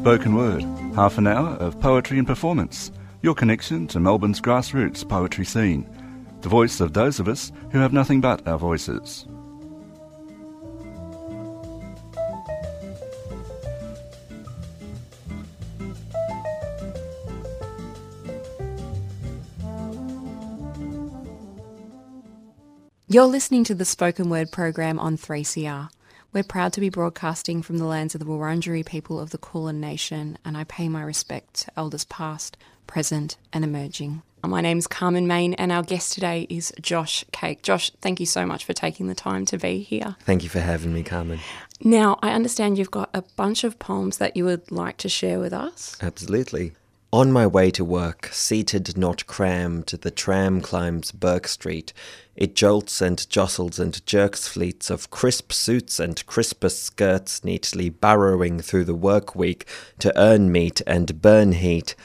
Spoken Word, half an hour of poetry and performance, your connection to Melbourne's grassroots poetry scene, the voice of those of us who have nothing but our voices. You're listening to the Spoken Word program on 3CR. We're proud to be broadcasting from the lands of the Wurundjeri people of the Kulin Nation, and I pay my respect to elders past, present, and emerging. My name's Carmen Main, and our guest today is Josh Cake. Josh, thank you so much for taking the time to be here. Thank you for having me, Carmen. Now, I understand you've got a bunch of poems that you would like to share with us. Absolutely. On my way to work, seated not crammed, the tram climbs Bourke Street. It jolts and jostles and jerks fleets of crisp suits and crisper skirts neatly burrowing through the work week to earn meat and burn heat.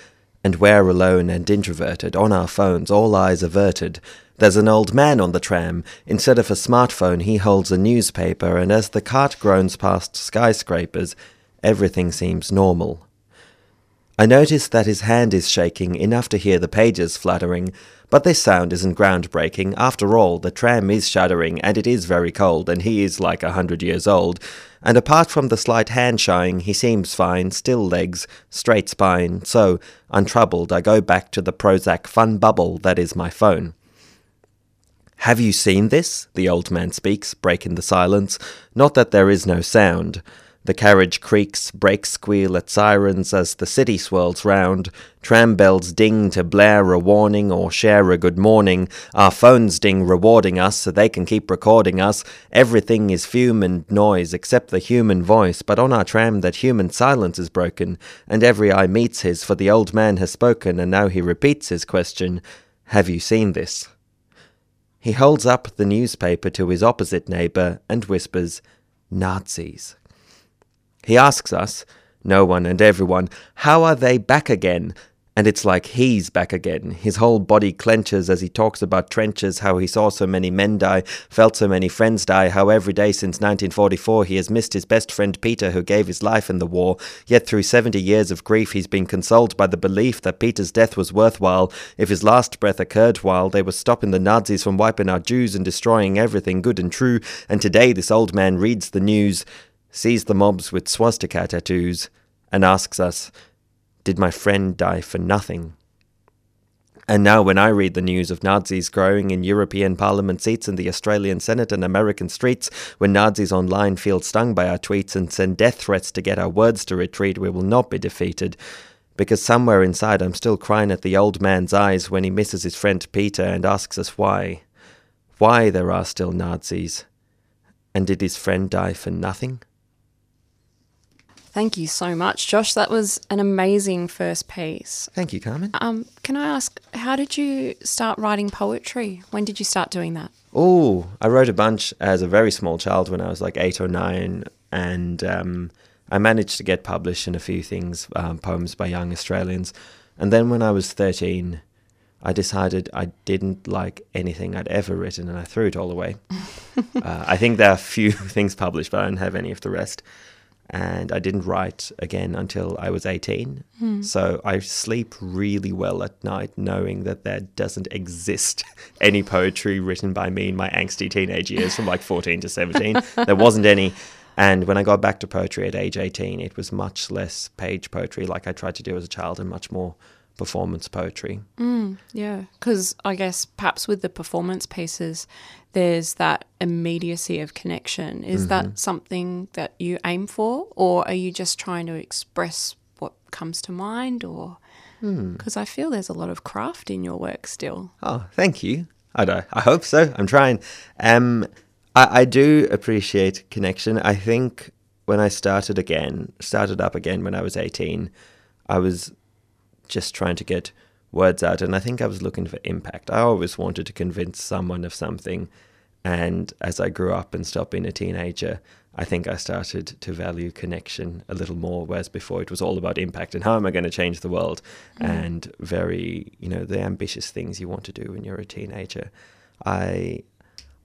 And we're alone and introverted, on our phones, all eyes averted. There's an old man on the tram. Instead of a smartphone, he holds a newspaper, and as the cart groans past skyscrapers, everything seems normal. I notice that his hand is shaking enough to hear the pages fluttering, but this sound isn't groundbreaking. After all, the tram is shuddering, and it is very cold, and he is like a hundred years old. And apart from the slight hand shying, he seems fine, still legs, straight spine. So, untroubled, I go back to the Prozac fun bubble that is my phone. Have you seen this? The old man speaks, breaking the silence. Not that there is no sound. The carriage creaks, brakes squeal at sirens as the city swirls round. Tram bells ding to blare a warning or share a good morning. Our phones ding rewarding us so they can keep recording us. Everything is fume and noise except the human voice, but on our tram that human silence is broken, and every eye meets his, for the old man has spoken, and now he repeats his question Have you seen this? He holds up the newspaper to his opposite neighbour and whispers, Nazis. He asks us, no one and everyone, how are they back again? And it's like he's back again. His whole body clenches as he talks about trenches, how he saw so many men die, felt so many friends die, how every day since 1944 he has missed his best friend Peter, who gave his life in the war. Yet through 70 years of grief, he's been consoled by the belief that Peter's death was worthwhile if his last breath occurred while they were stopping the Nazis from wiping out Jews and destroying everything good and true. And today, this old man reads the news sees the mobs with swastika tattoos, and asks us, Did my friend die for nothing? And now, when I read the news of Nazis growing in European Parliament seats in the Australian Senate and American streets, when Nazis online feel stung by our tweets and send death threats to get our words to retreat, we will not be defeated. Because somewhere inside, I'm still crying at the old man's eyes when he misses his friend Peter and asks us why. Why there are still Nazis. And did his friend die for nothing? Thank you so much, Josh. That was an amazing first piece. Thank you, Carmen. Um, can I ask, how did you start writing poetry? When did you start doing that? Oh, I wrote a bunch as a very small child when I was like eight or nine, and um, I managed to get published in a few things, um, poems by young Australians. And then when I was 13, I decided I didn't like anything I'd ever written, and I threw it all away. uh, I think there are a few things published, but I don't have any of the rest and I didn't write again until I was 18. Hmm. So I sleep really well at night knowing that there doesn't exist any poetry written by me in my angsty teenage years from like 14 to 17. there wasn't any. And when I got back to poetry at age 18, it was much less page poetry like I tried to do as a child and much more performance poetry. Mm, yeah, because I guess perhaps with the performance pieces, there's that immediacy of connection. Is Mm-hmm. that something that you aim for, or are you just trying to express what comes to mind, or Hmm. because I feel there's a lot of craft in your work still. Oh, thank you. I don't, I hope so. I'm trying. Um, I, I do appreciate connection. I think when I started again, started up again when I was 18, I was just trying to get words out, and I think I was looking for impact. I always wanted to convince someone of something, and as I grew up and stopped being a teenager, I think I started to value connection a little more, whereas before it was all about impact and how am I going to change the world, mm-hmm. and very, you know, the ambitious things you want to do when you're a teenager. I,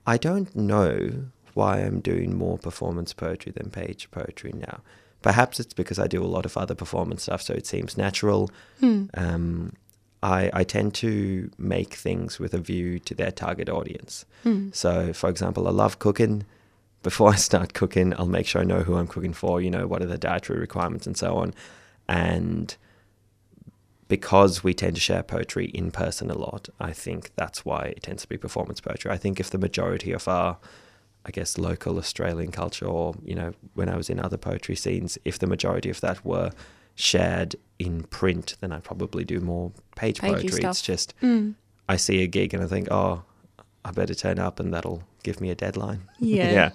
I don't know why I'm doing more performance poetry than page poetry now, Perhaps it's because I do a lot of other performance stuff, so it seems natural. Um, I, I tend to make things with a view to their target audience. So, for example, I love cooking. Before I start cooking, I'll make sure I know who I'm cooking for, you know, what are the dietary requirements and so on. And because we tend to share poetry in person a lot, I think that's why it tends to be performance poetry. I think if the majority of our, I guess, local Australian culture, or you know, when I was in other poetry scenes, if the majority of that were shared in print, then I'd probably do more page Pagey poetry. stuff. It's just Mm. I see a gig and I think, oh, I better turn up, and that'll give me a deadline. Yeah. yeah.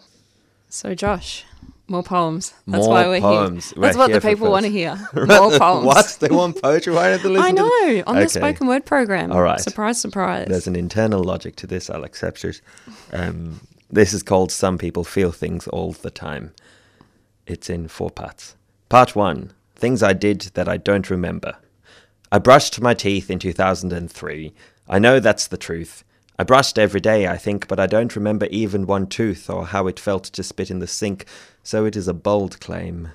So, Josh, more poems. That's More why we're poems. here. That's We're what the here for people want to hear. More poems. what? They want poetry? Why don't they listen I to know on the spoken word program. All right. Surprise, surprise. There's an internal logic to this, I'll accept it. Um, this is called Some People Feel Things All the Time. It's in four parts. Part one Things I Did That I Don't Remember. I brushed my teeth in 2003. I know that's the truth. I brushed every day, I think, but I don't remember even one tooth or how it felt to spit in the sink, so it is a bold claim.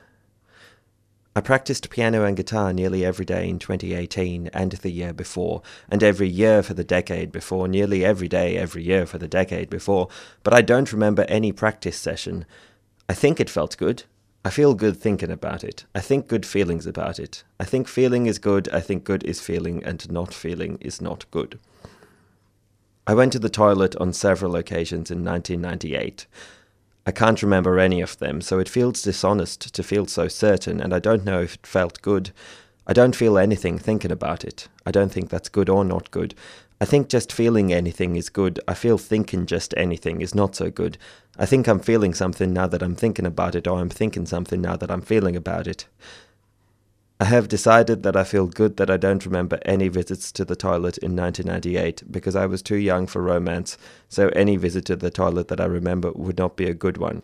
I practiced piano and guitar nearly every day in 2018 and the year before, and every year for the decade before, nearly every day every year for the decade before, but I don't remember any practice session. I think it felt good. I feel good thinking about it. I think good feelings about it. I think feeling is good. I think good is feeling, and not feeling is not good. I went to the toilet on several occasions in 1998. I can't remember any of them, so it feels dishonest to feel so certain, and I don't know if it felt good. I don't feel anything thinking about it. I don't think that's good or not good. I think just feeling anything is good. I feel thinking just anything is not so good. I think I'm feeling something now that I'm thinking about it, or I'm thinking something now that I'm feeling about it. I have decided that I feel good that I don't remember any visits to the toilet in 1998 because I was too young for romance, so any visit to the toilet that I remember would not be a good one.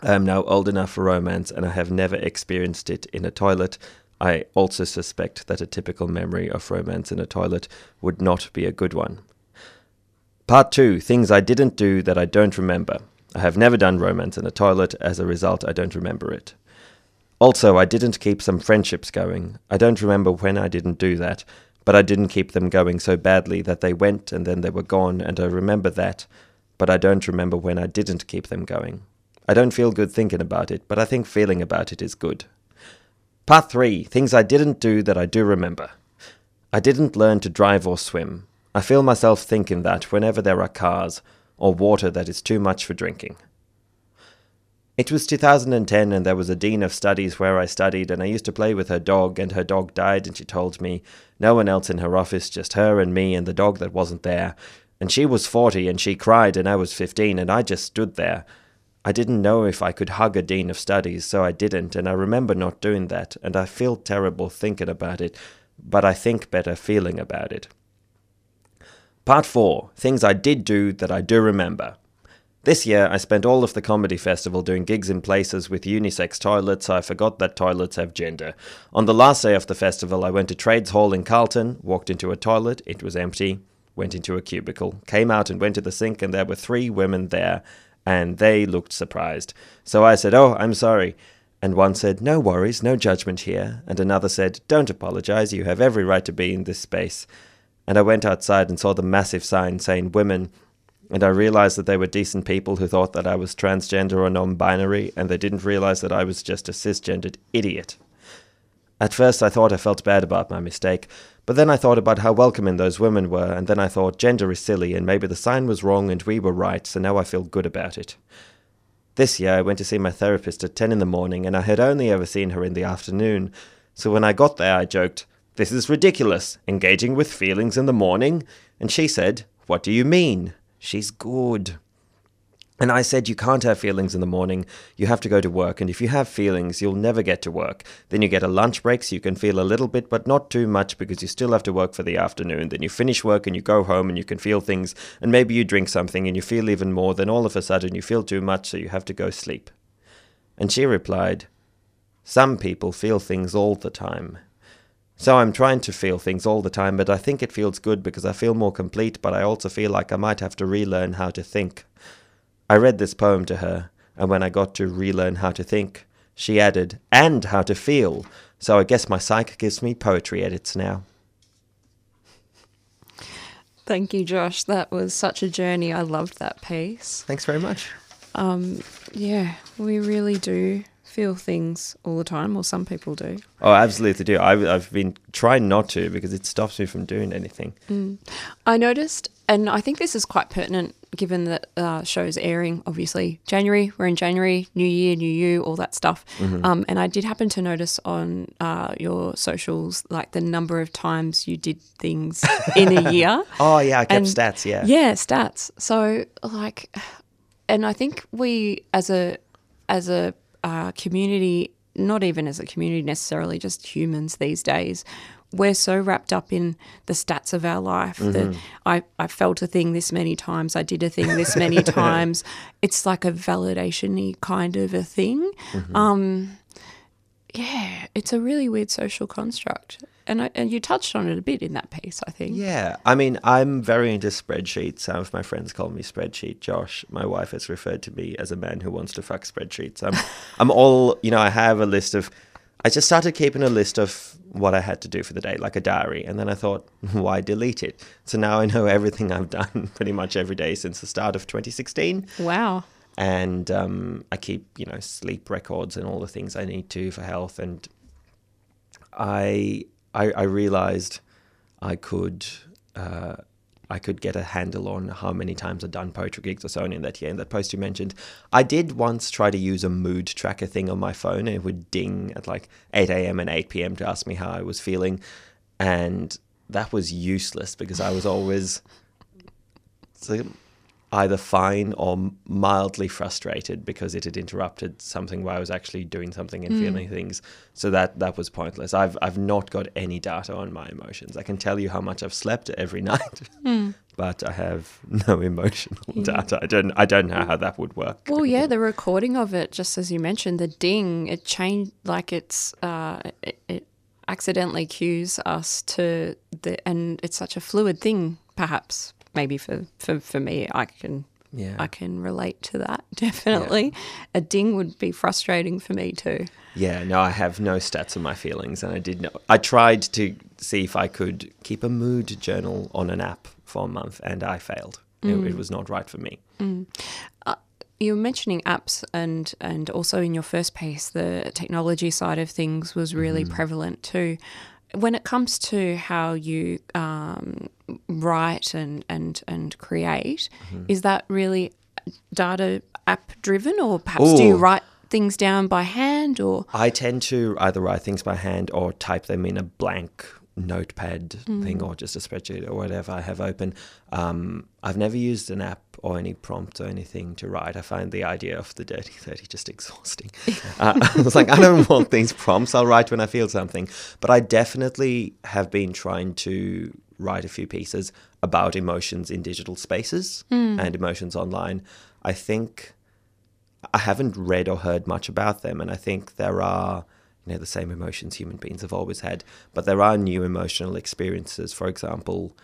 I am now old enough for romance and I have never experienced it in a toilet. I also suspect that a typical memory of romance in a toilet would not be a good one. Part 2 Things I didn't do that I don't remember. I have never done romance in a toilet, as a result, I don't remember it. Also, I didn't keep some friendships going. I don't remember when I didn't do that, but I didn't keep them going so badly that they went and then they were gone, and I remember that, but I don't remember when I didn't keep them going. I don't feel good thinking about it, but I think feeling about it is good. Part 3 Things I didn't do that I do remember. I didn't learn to drive or swim. I feel myself thinking that whenever there are cars, or water that is too much for drinking. It was 2010, and there was a dean of studies where I studied, and I used to play with her dog, and her dog died, and she told me no one else in her office, just her and me and the dog that wasn't there. And she was 40, and she cried, and I was 15, and I just stood there. I didn't know if I could hug a dean of studies, so I didn't, and I remember not doing that, and I feel terrible thinking about it, but I think better feeling about it. Part 4 Things I did do that I do remember. This year, I spent all of the comedy festival doing gigs in places with unisex toilets, so I forgot that toilets have gender. On the last day of the festival, I went to Trades Hall in Carlton, walked into a toilet, it was empty, went into a cubicle, came out and went to the sink, and there were three women there, and they looked surprised. So I said, Oh, I'm sorry. And one said, No worries, no judgment here. And another said, Don't apologize, you have every right to be in this space. And I went outside and saw the massive sign saying women, and I realized that they were decent people who thought that I was transgender or non binary, and they didn't realize that I was just a cisgendered idiot. At first, I thought I felt bad about my mistake, but then I thought about how welcoming those women were, and then I thought gender is silly, and maybe the sign was wrong and we were right, so now I feel good about it. This year, I went to see my therapist at 10 in the morning, and I had only ever seen her in the afternoon, so when I got there, I joked, This is ridiculous, engaging with feelings in the morning? And she said, What do you mean? She's good. And I said, You can't have feelings in the morning. You have to go to work. And if you have feelings, you'll never get to work. Then you get a lunch break so you can feel a little bit, but not too much because you still have to work for the afternoon. Then you finish work and you go home and you can feel things. And maybe you drink something and you feel even more. Then all of a sudden you feel too much, so you have to go sleep. And she replied, Some people feel things all the time. So I'm trying to feel things all the time, but I think it feels good because I feel more complete, but I also feel like I might have to relearn how to think. I read this poem to her, and when I got to relearn how to think, She added, and how to feel. So I guess my psych gives me poetry edits now. Thank you, Josh. That was such a journey. I loved that piece. Thanks very much. Um, yeah, we really do feel things all the time, or some people do. Oh, I absolutely do. I've, I've been trying not to because it stops me from doing anything. Mm. I noticed, and I think this is quite pertinent given that uh, show's airing, obviously, January, we're in January, new year, new you, all that stuff. Mm-hmm. Um, and I did happen to notice on uh, your socials, like the number of times you did things in a year. Oh, yeah, I kept And- stats, yeah. Yeah, stats. So like, and I think we as a as a uh, community, not even as a community necessarily, just humans these days. We're so wrapped up in the stats of our life that I, I felt a thing this many times, I did a thing this many times. It's like a validation y kind of a thing. Um, yeah, it's a really weird social construct. And, I, and you touched on it a bit in that piece, I think. Yeah, I mean, I'm very into spreadsheets. Some of my friends call me spreadsheet Josh. My wife has referred to me as a man who wants to fuck spreadsheets. I'm, I'm all, you know, I have a list of. I just started keeping a list of what I had to do for the day, like a diary, and then I thought, why delete it? So now I know everything I've done pretty much every day since the start of 2016, Wow. and um, I keep, you know, sleep records and all the things I need to for health, and I I, I realized I could uh, I could get a handle on how many times I'd done poetry gigs or so on in that year. In that post you mentioned, I did once try to use a mood tracker thing on my phone, and it would ding at like 8 a.m. and 8 p.m. to ask me how I was feeling, and that was useless because I was always either fine or mildly frustrated because it had interrupted something where I was actually doing something and feeling things. So that that was pointless. I've I've not got any data on my emotions. I can tell you how much I've slept every night, but I have no emotional data. I don't I don't know how that would work. Well, yeah, the recording of it, just as you mentioned, the ding, it changed, like it's, uh, it, it accidentally cues us to the, and it's such a fluid thing, perhaps, maybe for, for, for me, I can, Yeah. I can relate to that, definitely. A ding would be frustrating for me too. Yeah, no, I have no stats on my feelings, and I did know. I tried to see if I could keep a mood journal on an app for a month, and I failed. It, it mm. was not right for me. Mm. Uh, you were mentioning apps, and and also in your first piece, the technology side of things was really mm. prevalent too. When it comes to how you um, write and and and create, mm-hmm. is that really data app driven, or perhaps do you write things down by hand, or? I tend to either write things by hand or type them in a blank notepad thing or just a spreadsheet or whatever I have open. Um, I've never used an app or any prompt or anything to write. I find the idea of the dirty 30 just exhausting. uh, I was like, I don't want these prompts. I'll write when I feel something. But I definitely have been trying to write a few pieces about emotions in digital spaces and emotions online. I think I haven't read or heard much about them, and I think there are you know the same emotions human beings have always had, but there are new emotional experiences. For example,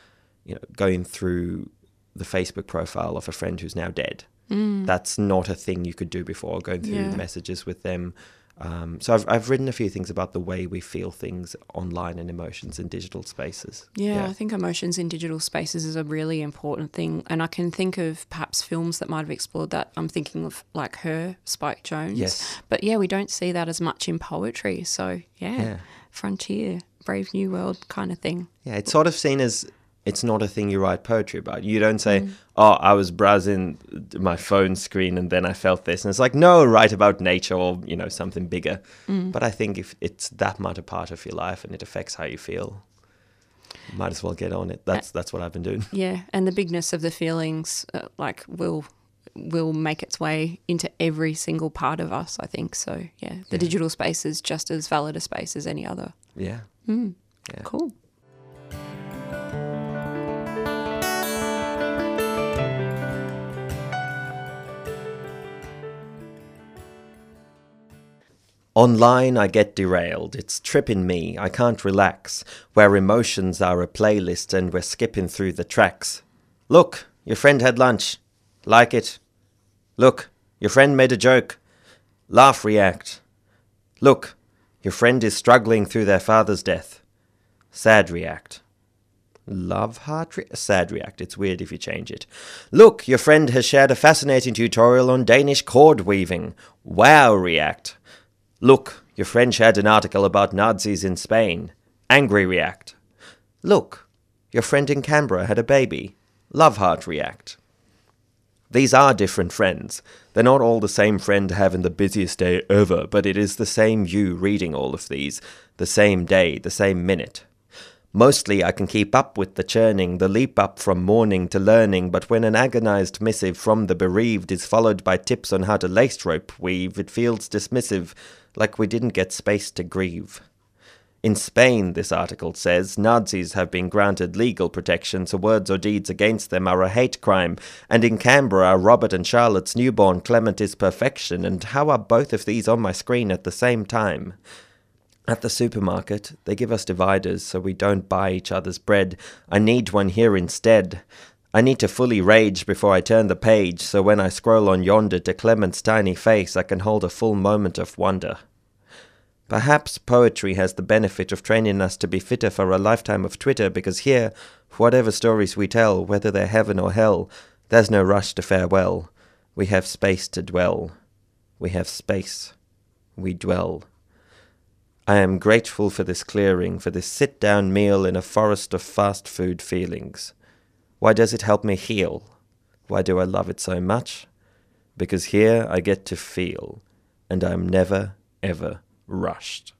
you know, going through the Facebook profile of a friend who's now dead. Mm. That's not a thing you could do before. Going through Yeah. messages with them. Um, so I've I've written a few things about the way we feel things online and emotions in digital spaces. Yeah, I think emotions in digital spaces is a really important thing. And I can think of perhaps films that might have explored that. I'm thinking of like her, Spike Jonze. Yes. But yeah, we don't see that as much in poetry. So yeah, Yeah. frontier, brave new world kind of thing. Yeah, it's sort of seen as it's not a thing you write poetry about. You don't say, mm. "Oh, I was browsing my phone screen and then I felt this," and it's like, no, write about nature or you know something bigger. Mm. But I think if it's that much a part of your life and it affects how you feel, might as well get on it. That's uh, that's what I've been doing. Yeah, and the bigness of the feelings, uh, like, will will make its way into every single part of us. I think so. Yeah, the digital space is just as valid a space as any other. Yeah. Mm. Cool. Online, I get derailed. It's tripping me. I can't relax. Where emotions are a playlist and we're skipping through the tracks. Look, your friend had lunch. Like it. Look, your friend made a joke. Laugh, react. Look, your friend is struggling through their father's death. Sad react. Love heart re- sad react. It's weird if you change it. Look, your friend has shared a fascinating tutorial on Danish cord weaving. Wow react. Look, your friend shared an article about Nazis in Spain. Angry react. Look, your friend in Canberra had a baby. Love heart react. These are different friends. They're not all the same friend having the busiest day ever, but it is the same you reading all of these, the same day, the same minute. Mostly I can keep up with the churning, the leap up from mourning to learning, but when an agonized missive from the bereaved is followed by tips on how to lace rope weave, it feels dismissive, like we didn't get space to grieve. In Spain, this article says, Nazis have been granted legal protection, so words or deeds against them are a hate crime. And in Canberra, Robert and Charlotte's newborn Clement is perfection. And how are both of these on my screen at the same time? At the supermarket, they give us dividers so we don't buy each other's bread. I need one here instead. I need to fully rage before I turn the page, so when I scroll on yonder to Clement's tiny face, I can hold a full moment of wonder. Perhaps poetry has the benefit of training us to be fitter for a lifetime of Twitter, because here, whatever stories we tell, whether they're heaven or hell, there's no rush to farewell. We have space to dwell. We have space. We dwell. I am grateful for this clearing, for this sit down meal in a forest of fast food feelings. Why does it help me heal? Why do I love it so much? Because here I get to feel, and I'm never, ever rushed.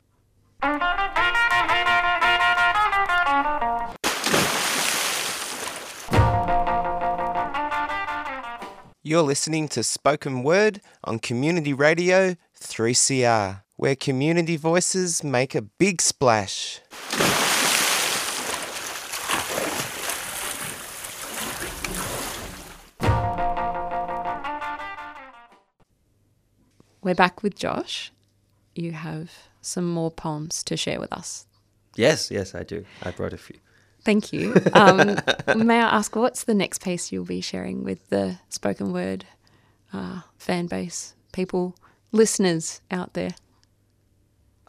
You're listening to Spoken Word on Community Radio 3CR, where community voices make a big splash. We're back with Josh. You have some more poems to share with us. Yes, yes, I do. I brought a few. Thank you. Um, may I ask, what's the next piece you'll be sharing with the spoken word uh, fan base, people, listeners out there?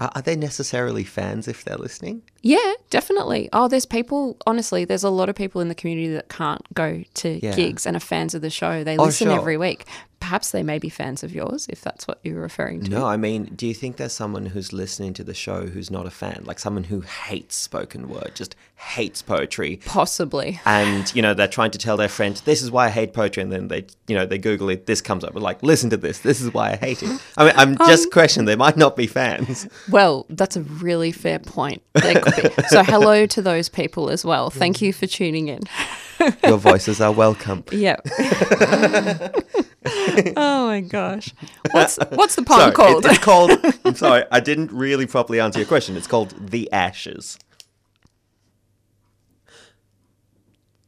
Are, they necessarily fans if they're listening? Yeah, definitely. Oh, there's people, honestly, there's a lot of people in the community that can't go to Yeah. gigs and are fans of the show. They Oh, listen sure. every week. Perhaps they may be fans of yours, if that's what you're referring to. No, I mean, do you think there's someone who's listening to the show who's not a fan? Like someone who hates spoken word, just hates poetry. Possibly. And, you know, they're trying to tell their friend, this is why I hate poetry. And then they, you know, they Google it, this comes up. Like, listen to this. This is why I hate it. I mean, I'm um, just questioning. They might not be fans. Well, that's a really fair point. Be. So, hello to those people as well. Thank you for tuning in. Your voices are welcome. Yeah. oh my gosh. What's what's the poem Sorry, called? it- it's called, I'm sorry, I didn't really properly answer your question. It's called The Ashes.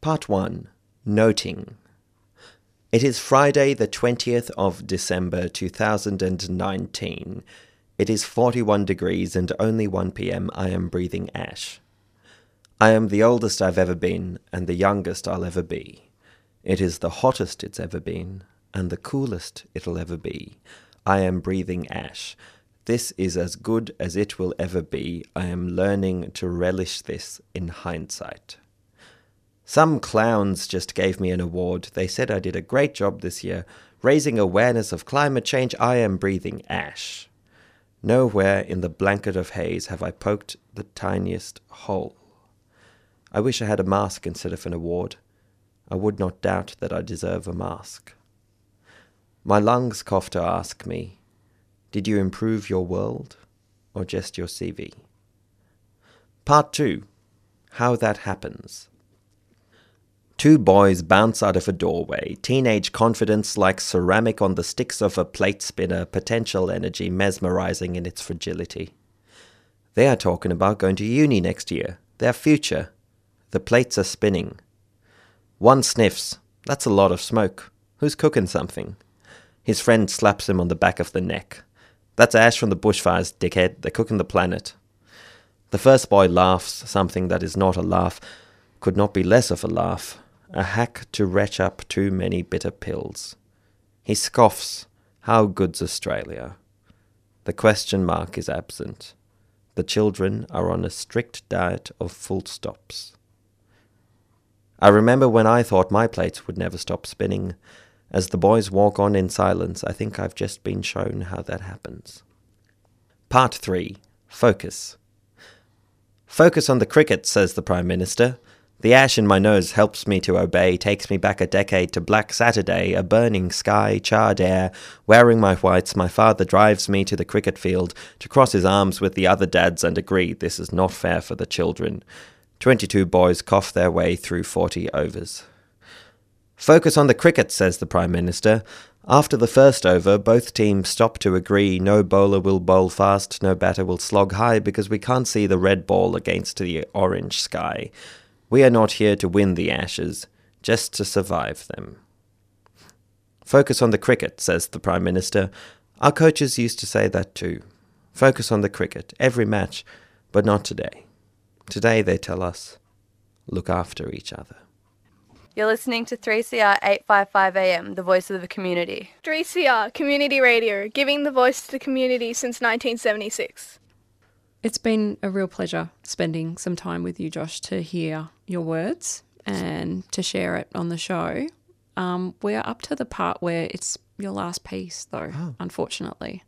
Part 1 Noting. It is Friday, the 20th of December 2019. It is 41 degrees and only 1 pm. I am breathing ash. I am the oldest I've ever been and the youngest I'll ever be. It is the hottest it's ever been and the coolest it'll ever be. I am breathing ash. This is as good as it will ever be. I am learning to relish this in hindsight. Some clowns just gave me an award. They said I did a great job this year, raising awareness of climate change. I am breathing ash. Nowhere in the blanket of haze have I poked the tiniest hole. I wish I had a mask instead of an award. I would not doubt that I deserve a mask. My lungs cough to ask me, Did you improve your world or just your CV? Part 2 How That Happens. Two boys bounce out of a doorway, teenage confidence like ceramic on the sticks of a plate spinner, potential energy mesmerizing in its fragility. They are talking about going to uni next year, their future. The plates are spinning. One sniffs. That's a lot of smoke. Who's cooking something? His friend slaps him on the back of the neck. That's ash from the bushfires, dickhead. They're cooking the planet. The first boy laughs, something that is not a laugh, could not be less of a laugh, a hack to retch up too many bitter pills. He scoffs, How good's Australia? The question mark is absent. The children are on a strict diet of full stops. I remember when I thought my plates would never stop spinning. As the boys walk on in silence, I think I've just been shown how that happens. Part 3 Focus. Focus on the cricket, says the Prime Minister. The ash in my nose helps me to obey, takes me back a decade to Black Saturday, a burning sky, charred air. Wearing my whites, my father drives me to the cricket field to cross his arms with the other dads and agree this is not fair for the children. Twenty two boys cough their way through forty overs. Focus on the cricket, says the Prime Minister. After the first over, both teams stop to agree no bowler will bowl fast, no batter will slog high because we can't see the red ball against the orange sky. We are not here to win the Ashes, just to survive them. Focus on the cricket, says the Prime Minister. Our coaches used to say that too. Focus on the cricket, every match, but not today. Today, they tell us, look after each other. You're listening to 3CR 855 AM, the voice of the community. 3CR Community Radio, giving the voice to the community since 1976. It's been a real pleasure spending some time with you, Josh, to hear your words and to share it on the show. Um, we're up to the part where it's your last piece, though, Oh. unfortunately.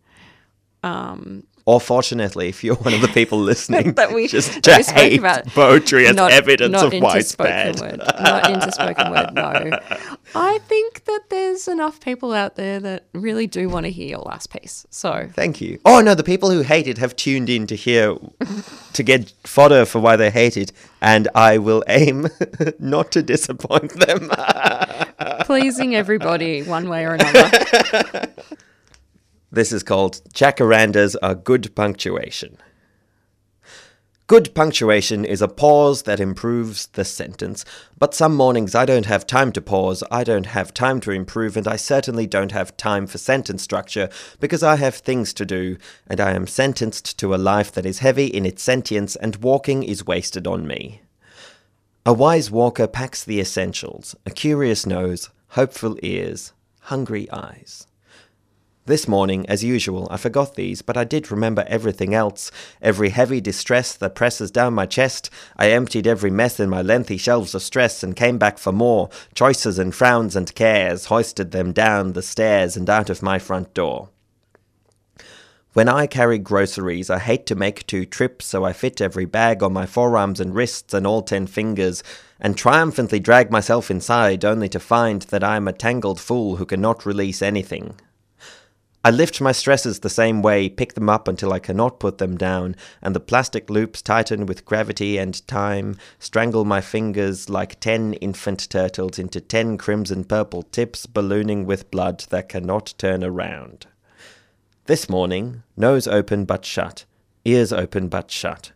Or fortunately, if you're one of the people listening, That we- just that we hate about. poetry as Not- evidence not of into widespread. spoken word. Not into spoken word, no. I think that there's enough people out there that really do want to hear your last piece. So Thank you. Oh no, the people who hate it have tuned in to hear to get fodder for why they hate it, and I will aim not to disappoint them. pleasing everybody one way or another. This is called Jacarandas are good punctuation. Good punctuation is a pause that improves the sentence. But some mornings I don't have time to pause, I don't have time to improve, and I certainly don't have time for sentence structure because I have things to do, and I am sentenced to a life that is heavy in its sentience, and walking is wasted on me. A wise walker packs the essentials a curious nose, hopeful ears, hungry eyes. This morning, as usual, I forgot these, but I did remember everything else. Every heavy distress that presses down my chest. I emptied every mess in my lengthy shelves of stress and came back for more. Choices and frowns and cares, hoisted them down the stairs and out of my front door. When I carry groceries, I hate to make two trips, so I fit every bag on my forearms and wrists and all ten fingers, and triumphantly drag myself inside, only to find that I am a tangled fool who cannot release anything. I lift my stresses the same way, pick them up until I cannot put them down, and the plastic loops tighten with gravity and time, strangle my fingers like ten infant turtles into ten crimson purple tips ballooning with blood that cannot turn around. This morning, nose open but shut, ears open but shut,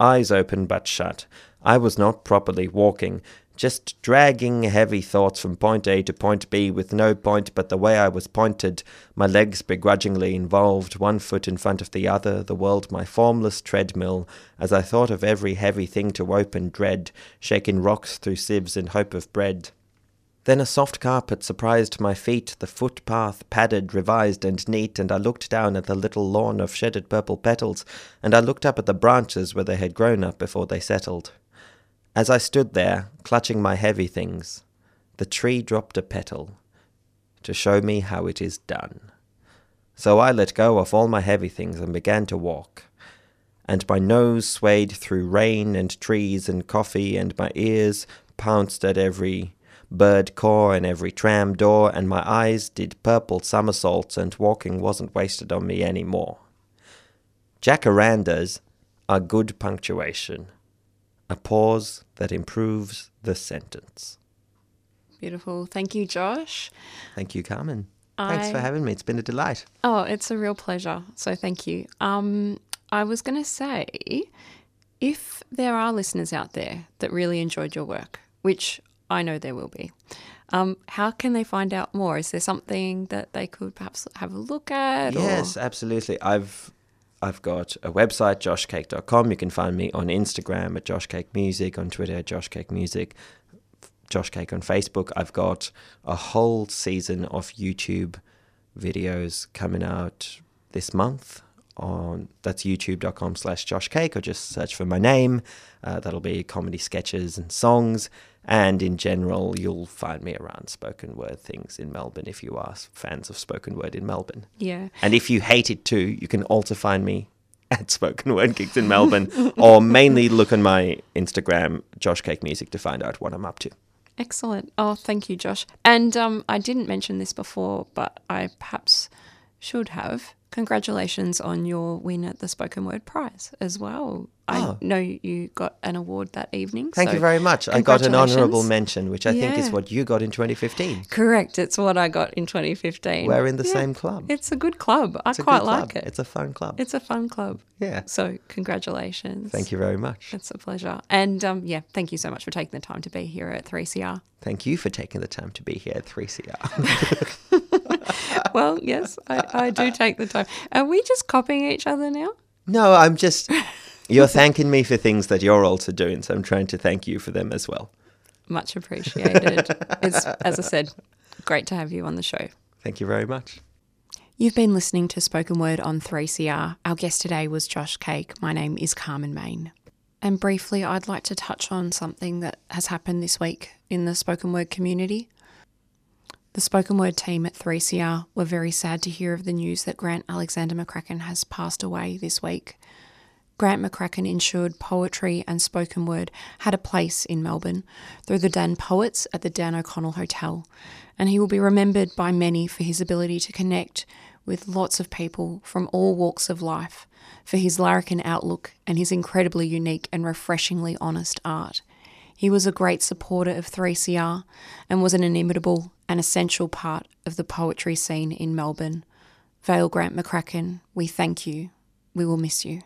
eyes open but shut, I was not properly walking, just dragging heavy thoughts from point A to point B with no point but the way I was pointed, my legs begrudgingly involved, one foot in front of the other, the world my formless treadmill, as I thought of every heavy thing to open dread, shaking rocks through sieves in hope of bread. Then a soft carpet surprised my feet, the footpath padded, revised, and neat, and I looked down at the little lawn of shedded purple petals, and I looked up at the branches where they had grown up before they settled. As I stood there, clutching my heavy things, the tree dropped a petal to show me how it is done. So I let go of all my heavy things and began to walk. And my nose swayed through rain and trees and coffee, and my ears pounced at every bird caw and every tram door, and my eyes did purple somersaults, and walking wasn't wasted on me any more. Jacarandas are good punctuation, a pause that improves the sentence. Beautiful. Thank you, Josh. Thank you, Carmen. Thanks for having me. It's been a delight. Oh, it's a real pleasure. So thank you. Um, I was going to say, if there are listeners out there that really enjoyed your work, which I know there will be, um, how can they find out more? Is there something that they could perhaps have a look at? or- Yes, absolutely. I've I've got a website, joshcake.com. You can find me on Instagram at joshcakemusic, on Twitter at joshcakemusic, Josh Cake on Facebook. I've got a whole season of YouTube videos coming out this month on that's youtube.com slash Josh Cake or just search for my name. Uh, that'll be comedy sketches and songs. And in general, you'll find me around spoken word things in Melbourne if you are fans of spoken word in Melbourne. Yeah. And if you hate it too, you can also find me at Spoken Word Gigs in Melbourne or mainly look on my Instagram, Josh Cake Music, to find out what I'm up to. Excellent. Oh, thank you, Josh. And um, I didn't mention this before, but I perhaps should have. Congratulations on your win at the Spoken Word Prize as well. I Oh. know you got an award that evening. Thank so you very much. I got an honourable mention, which I think is what you got in 2015. Correct. It's what I got in 2015. We're in the Yeah. same club. It's a good club. I It's a quite like club. it. It's a fun club. It's a fun club. yeah. So, congratulations. Thank you very much. It's a pleasure. And um, yeah, thank you so much for taking the time to be here at 3CR. Thank you for taking the time to be here at 3CR. well, yes, I, I do take the time. Are we just copying each other now? no, I'm just. You're thanking me for things that you're also doing, so I'm trying to thank you for them as well. Much appreciated. it's, as I said, great to have you on the show. Thank you very much. You've been listening to Spoken Word on 3CR. Our guest today was Josh Cake. My name is Carmen Main. And briefly, I'd like to touch on something that has happened this week in the spoken word community. The spoken word team at 3CR were very sad to hear of the news that Grant Alexander McCracken has passed away this week. Grant McCracken ensured poetry and spoken word had a place in Melbourne through the Dan Poets at the Dan O'Connell Hotel, and he will be remembered by many for his ability to connect with lots of people from all walks of life, for his larrikin outlook and his incredibly unique and refreshingly honest art. He was a great supporter of 3CR and was an inimitable and essential part of the poetry scene in Melbourne. Vale Grant McCracken, we thank you. We will miss you.